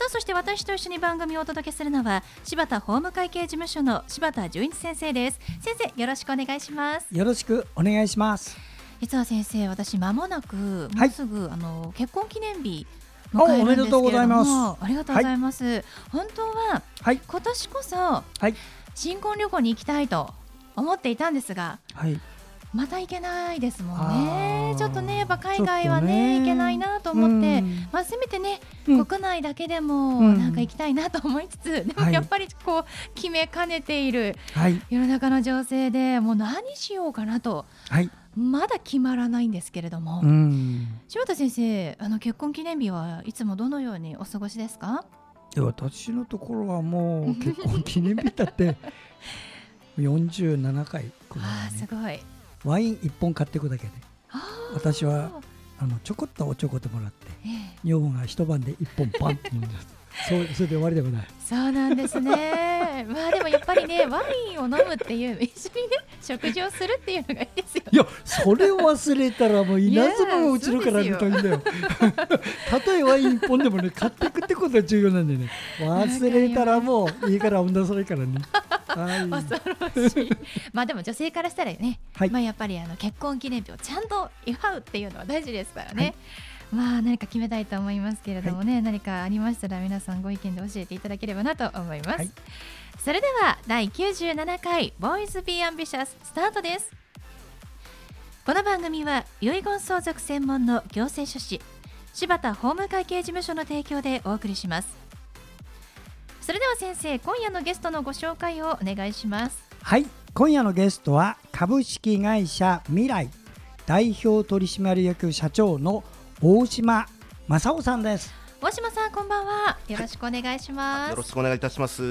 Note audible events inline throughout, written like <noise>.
さあそして私と一緒に番組をお届けするのは柴田法務会計事務所の柴田純一先生です。先生よろしくお願いします。よろしくお願いします。実は先生私間もなくもうすぐ、あの結婚記念日おおめでとうございます。ありがとうございます、はい、本当は、はい、今年こそ、はい、新婚旅行に行きたいと思っていたんですが、はい、また行けないですもんね。ちょっとね、やっぱ海外はね、行けないなと思って、まあ、せめてね、うん、国内だけでも、なんか行きたいなと思いつつ、うん、でもやっぱりこう、決めかねている、世の中の情勢で、もう何しようかなと。はい。まだ決まらないんですけれども、柴田先生あの結婚記念日はいつもどのようにお過ごしですか？私のところはもう <laughs> 結婚記念日だって <laughs> 47回、ね、あすごいワイン1本買っていくだけで。私はあのちょこっとおちょこでもらって、女房が一晩で1本パンって飲んで <laughs> そうそれで終わりでもないそうなんですね。<laughs> まあでもやっぱりねワインを飲むっていう一緒にね食事をするっていうのがいいですよ、ね、いやそれを忘れたらもう稲妻がうちのからみたいんだよ。たとえワイン1本でもね買っていくってことが重要なんでね。忘れたらもういいから女それからね恐ろしい。まあでも女性からしたらね、はい、まあやっぱりあの結婚記念日をちゃんと祝うっていうのは大事ですからね、はい。まあ何か決めたいと思いますけれどもね、はい、何かありましたら皆さんご意見で教えていただければなと思います、はい、それでは第97回ボーイズビーアンビシャススタートです。この番組は遺言相続専門の行政書士柴田法務会計事務所の提供でお送りしますそれでは先生今夜のゲストのご紹介をお願いします。はい今夜のゲストは株式会社未来代表取締役社長の大島正夫さんです。大島さんこんばんは。よろしくお願いします、はい、よろしくお願いいたします。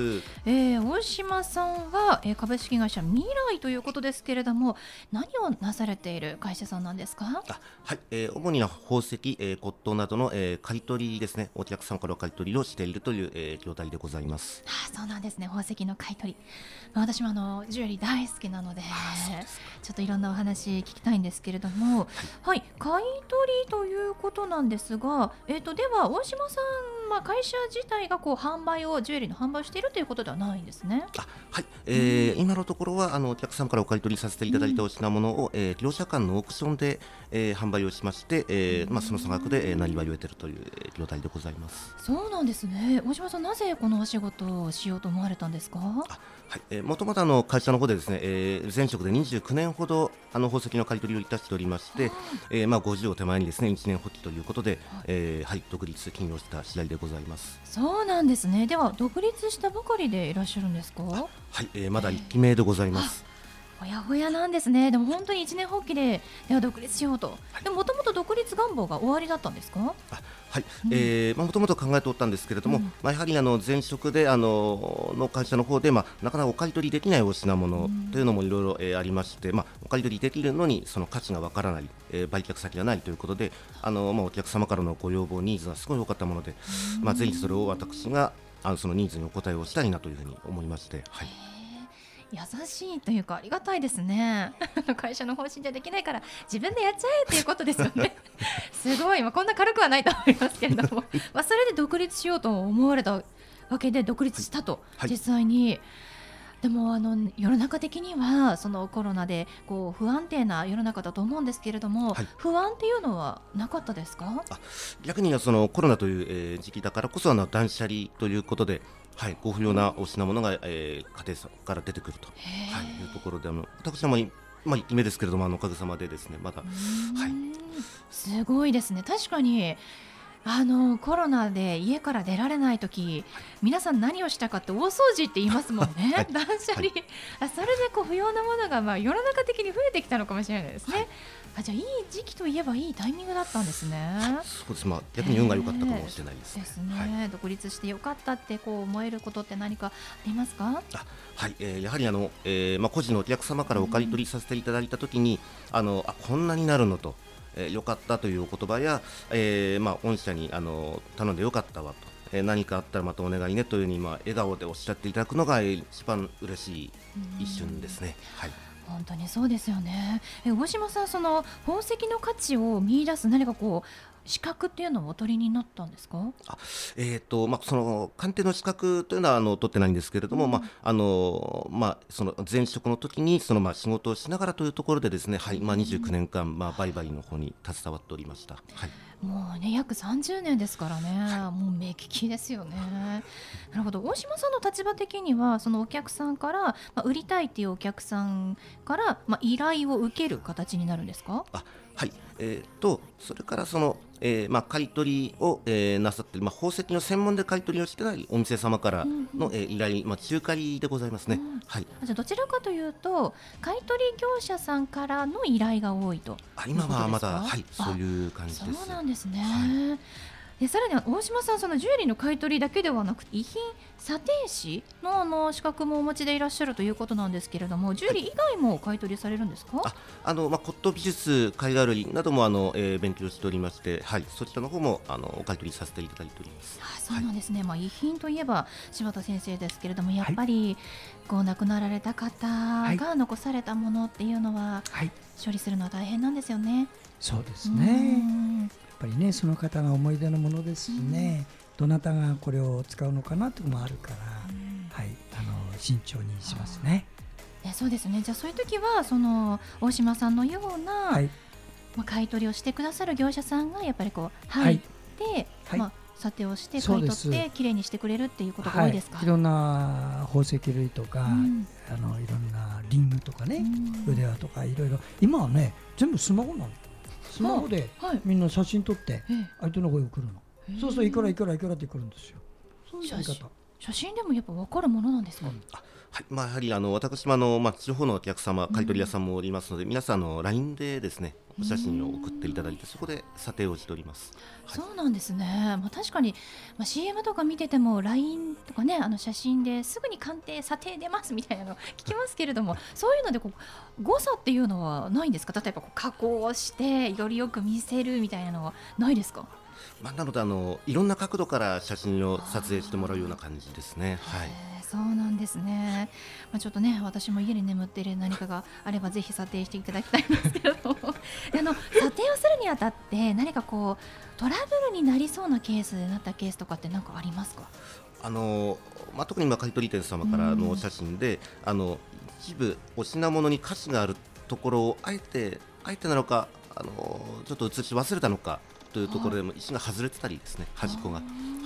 えー、大島さんは、えー、株式会社未来ということですけれども何をなされている会社さんなんですか？あはい、えー、主には宝石、えー、骨董などの、えー、買い取りですね。お客さんから買い取りをしているという、えー、業態でございます。あそうなんですね。宝石の買い取り、まあ、私もあのジュエリー大好きなのでちょっといろんなお話聞きたいんですけれども、はい、はい、買い取りということなんですがえっ、ー、とでは大島さん、まあ、会社自体がこう販売をジュエリーの販売をしているということではないんですね。あはい、えー、うん、今のところはあのお客さんからお買い取りさせていただいたお品物を、うん、えー、業者間のオークションで、えー、販売をしまして、えーまあ、その差額で、えー、なりわいを得ているという、えー、業態でございます。そうなんですね。大島さんなぜこのお仕事をしようと思われたんですか？はい、えー、もともとあの会社の方でですね、えー、前職で29年ほどあの宝石の買い取りをいたしておりまして、えー、まあ50を手前にですね一年発起ということで、はい、えー、はい独立起業した次第でございます。そうなんですね。では独立したばかりでいらっしゃるんですか？はい、えー、まだ一期目でございます、ほやほやなんですね。でも本当に一年発起ででは独立しようと、はい、でもともと独立願望が終わりだったんですか？はい、うん、えー、まあもともと考えておったんですけれども、うん、まあやはりあの前職であのの会社の方でまあなかなかお買い取りできないお品物というのもいろいろ、えー、ありまして、まあお買い取りできるのにその価値がわからない、えー、売却先がないということで、あのまあお客様からのご要望ニーズがすごい多かったもので、うん、まあぜひそれを私があのそのニーズにお答えをしたいなというふうに思いまして、はい。優しいというかありがたいですね。<laughs> 会社の方針じゃできないから自分でやっちゃえっていうことですよね。<laughs> すごい、まあ、こんな軽くはないと思いますけれども。まあそれで独立しようと思われたわけで独立したと、はい、実際に。でもあの世の中的にはそのコロナでこう不安定な世の中だと思うんですけれども、はい、不安っていうのはなかったですか？逆にそのコロナという、えー、時期だからこそあの断捨離ということではい、ご不要なお品物が、えー、家庭から出てくると、はい、いうところであの私はまあまあ、1期目ですけれどもあのおかげさまでですねまだ、はい、すごいですね。確かにあのコロナで家から出られない時皆さん何をしたかって大掃除って言いますもんね、はい。断捨離、あそれでこう不要なものがまあ世の中的に増えてきたのかもしれないですね、あじゃあいい時期といえばいいタイミングだったんですね。そうです。まあ逆に運が良かったかもしれないですね。ですね、はい。独立してよかったってこう思えることって何かありますか？あはい、えーやはりあの、えーまあ、個人のお客様からお借り取りさせていただいたときに、あのあこんなになるのと、えーよかったというお言葉や、えーまあ、御社にあの頼んでよかったわと、えー何かあったらまたお願いねというふうに、まあ、笑顔でおっしゃっていただくのがえー一番嬉しい一瞬ですね。はい本当にそうですよね。え大島さんその宝石の価値を見出す何かこう資格っていうのをお取りになったんですか？えーとまあ、その鑑定の資格というのはあの取ってないんですけれども、まああのまあ、その前職の時にそのまあ仕事をしながらというところでですね、はいまあ、29年間、まあ、売買の方に携わっておりました。はいもうね約30年ですからね、もう目利きですよね。なるほど大島さんの立場的にはそのお客さんから、まあ、売りたいっていうお客さんから、まあ、依頼を受ける形になるんですか？あはいえー、とそれからその、えーまあ、買い取りを、えーなさっている、まあ、宝石の専門で買い取りをしてないお店様からの、えー依頼、まあ、仲介でございますね。はい、あじゃあどちらかというと買い取り業者さんからの依頼が多いと。あ今はまだ、はい、そういう感じです。そうなんですね。はでさらには大島さんそのジュエリーの買い取りだけではなくて遺品査定士のあの資格もお持ちでいらっしゃるということなんですけれどもジュエリー以外も買い取りされるんですか、ああのまあ、骨董美術、貝殻類などもあの、えー勉強しておりまして、はい、そちらの方もあのお買い取りさせていただいております。あそうなんですね、まあ、遺品といえば柴田先生ですけれどもやっぱり、こう亡くなられた方が残されたものっていうのははい、処理するのは大変なんですよね。そうですうね。んやっぱりねその方が思い出のものですしね、どなたがこれを使うのかなっていうのもあるから、はいあの慎重にしますね。ね、そうですね。じゃあそういう時はその大島さんのような、はい。まあ、買い取りをしてくださる業者さんがやっぱりこう入はい。って、はい。まあ、査定をして買い取ってきれいにしてくれるっていうことが多いですか、はい、いろんな宝石類とか、うん。あのいろんなリングとかね、うん。腕輪とかいろいろ。今はね全部スマホなのスマホではい。みんな写真撮ってえ相手の声が来るの。え。そうするといくらいくらいくらって来るんですよ。そういうやり方写真でもやっぱ分かるものなんですか、はい。まあ、やはりあの私もあの、まあ、地方のお客様、買い取り屋さんもおりますので、皆さんあの LINE でですねお写真を送っていただいて、そこで査定をしております。はい。そうなんですね、まあ、確かに、まあ、CM とか見てても LINE とかねあの写真ですぐに鑑定査定出ますみたいなの <laughs> 聞きますけれどもそういうのでこう誤差っていうのはないんですか？例えばこう加工をしてよりよく見せるみたいなのはないですか？まあ、なのであのいろんな角度から写真を撮影してもらうような感じですね。はい。えーそうなんですね、まあ、ちょっとね私も家に眠っている何かがあればぜひ査定していただきたいんですけれども。<laughs> であの査定をするにあたって何かこうトラブルになりそうなケースになったケースとかって何かありますか？あのまあ、特に今買い取り店様からのお写真で、あの一部お品物に価値があるところをあえてあえてなのかあのちょっと写し忘れたのかというところでも石が外れてたりですね端っこが。は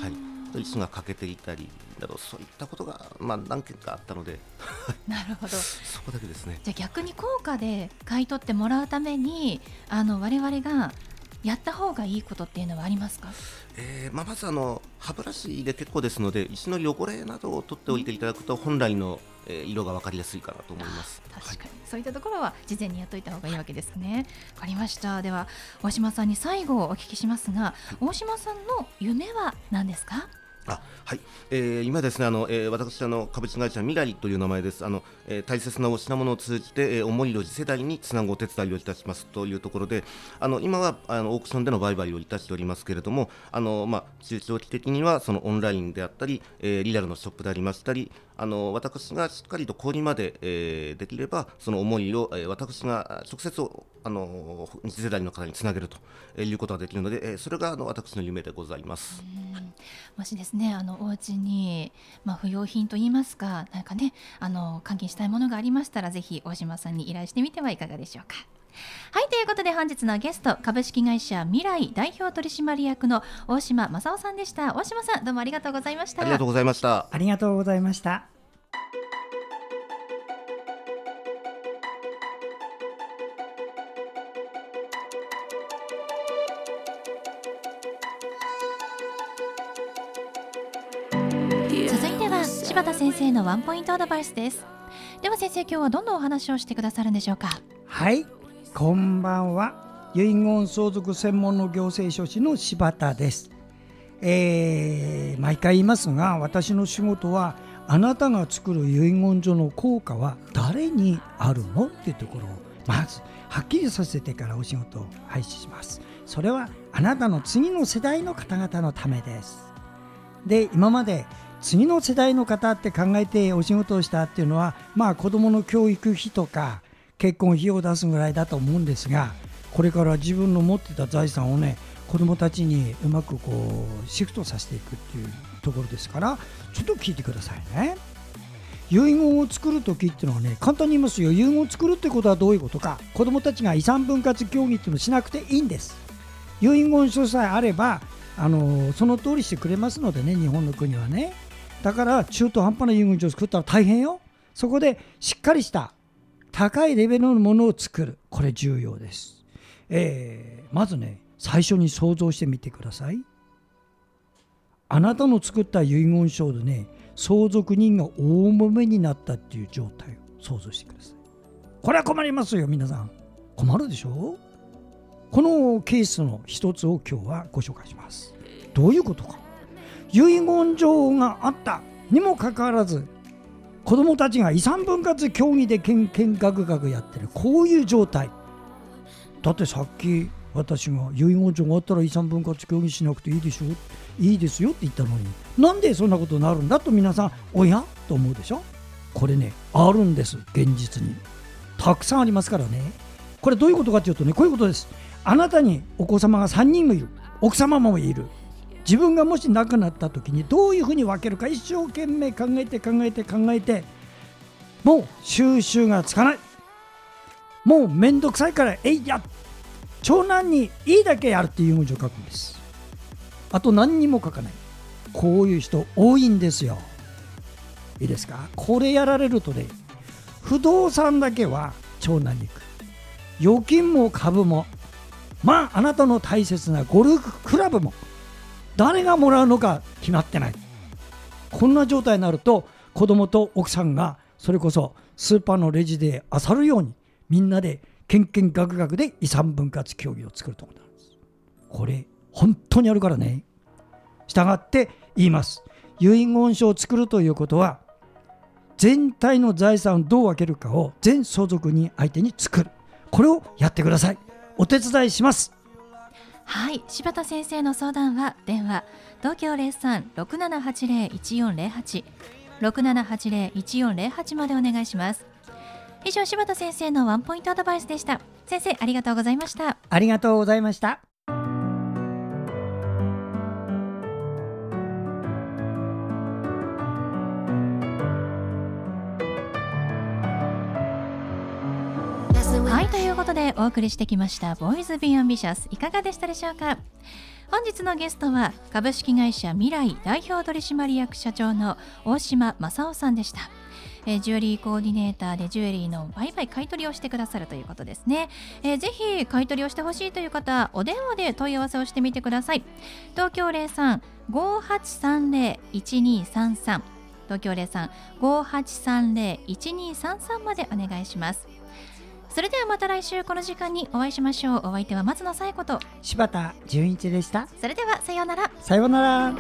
い。石が欠けていたりなどそういったことがまあ何件かあったので。<laughs> なるほど。そこだけですね。じゃあ逆に高価で買い取ってもらうためにあの我々がやった方がいいことっていうのはありますか？えーまあ、まずあの歯ブラシで結構ですので石の汚れなどを取っておいていただくと本来の、えー色が分かりやすいかなと思います。確かに、そういったところは事前にやっといた方がいいわけですね。わかりました。では大島さんに最後お聞きしますが、大島さんの夢は何ですか？あはい、えー今ですねあの、えー私あの株式会社ミラリという名前です。あの、えー大切なお品物を通じて、えー、思いの次世代につなぐお手伝いをいたしますというところであの今はあのオークションでの売買をいたしておりますけれどもあの、まあ、中長期的にはそのオンラインであったり、えーリアルのショップでありましたりあの私がしっかりと小売りまで、えーできればその思いを、えー私が直接おあの次世代の方につなげるということができるので、えーそれがあの私の夢でございます。もしですねあのお家にまあ不要品と言いますかなんかねあの換金したいものがありましたらぜひ大島さんに依頼してみてはいかがでしょうか。はいということで本日のゲスト株式会社未来代表取締役の大島正夫さんでした大島さんどうもありがとうございましたありがとうございました。ありがとうございました続いては柴田先生のワンポイントアドバイスです。では先生今日はどんなお話をしてくださるんでしょうか？はいこんばんは。遺言相続専門の行政書士の柴田です。えー、毎回言いますが私の仕事はあなたが作る遺言書の効果は誰にあるの？っていうところをまずはっきりさせてからお仕事を廃止します。それはあなたの次の世代の方々のためです。で今まで次の世代の方って考えてお仕事をしたっていうのはまあ子どもの教育費とか結婚費用を出すぐらいだと思うんですがこれから自分の持ってた財産をね子どもたちにうまくこうシフトさせていくっていうところですからちょっと聞いてくださいね。遺言を作る時っていうのはね簡単に言いますよ。遺言を作るってことはどういうことか。子どもたちが遺産分割協議っていうのをしなくていいんです。遺言書さえあればあのその通りしてくれますのでね日本の国はね。だから中途半端な遺言書を作ったら大変よ。そこでしっかりした高いレベルのものを作る。これ重要です、えー、まずね最初に想像してみてください。あなたの作った遺言書でね相続人が大揉めになったっていう状態を想像してください。これは困りますよ皆さん。困るでしょ？このケースの一つを今日はご紹介します。どういうことか？遺言状があったにもかかわらず子供たちが遺産分割協議でけんけんがくがくやってるこういう状態。だってさっき私が遺言状があったら遺産分割協議しなくていいでしょいいですよって言ったのに。なんでそんなことになるんだと皆さんおや？と思うでしょ？これねあるんです現実に。たくさんありますからね。これどういうことかというとねこういうことです。あなたにお子様が3人もいる。奥様もいる。自分がもし亡くなった時にどういうふうに分けるか一生懸命考えて考えて考えてもう収集がつかない。もうめんどくさいからえいや長男にいいだけやるっていう文字を書くんです。あと何にも書かない。こういう人多いんですよ。いいですか？これやられるとね不動産だけは長男に行く。預金も株もまああなたの大切なゴルフクラブも誰がもらうのか決まってない。こんな状態になると子供と奥さんがそれこそスーパーのレジで漁るようにみんなでけんけんがくがくで遺産分割協議を作ると思うんです。これ本当にあるからね。従って言います。遺言書を作るということは全体の財産をどう分けるかを全相続人相手に作る。これをやってください。お手伝いします。はい。柴田先生の相談は電話東京03-6780-1408 6780-1408までお願いします。以上柴田先生のワンポイントアドバイスでした。先生ありがとうございました。ありがとうございました。はいということでお送りしてきました「ボーイズ・ビー・アンビシャス」いかがでしたでしょうか？本日のゲストは株式会社未来代表取締役社長の大島正夫さんでしたえー、ジュエリーコーディネーターでジュエリーの売買買取をしてくださるということですね、えー、ぜひ買取をしてほしいという方お電話で問い合わせをしてみてください。東京03-5830-1233東京03-5830-1233までお願いします。それではまた来週この時間にお会いしましょう。お相手は松野紗友子と。柴田純一でした。それではさようなら。さようなら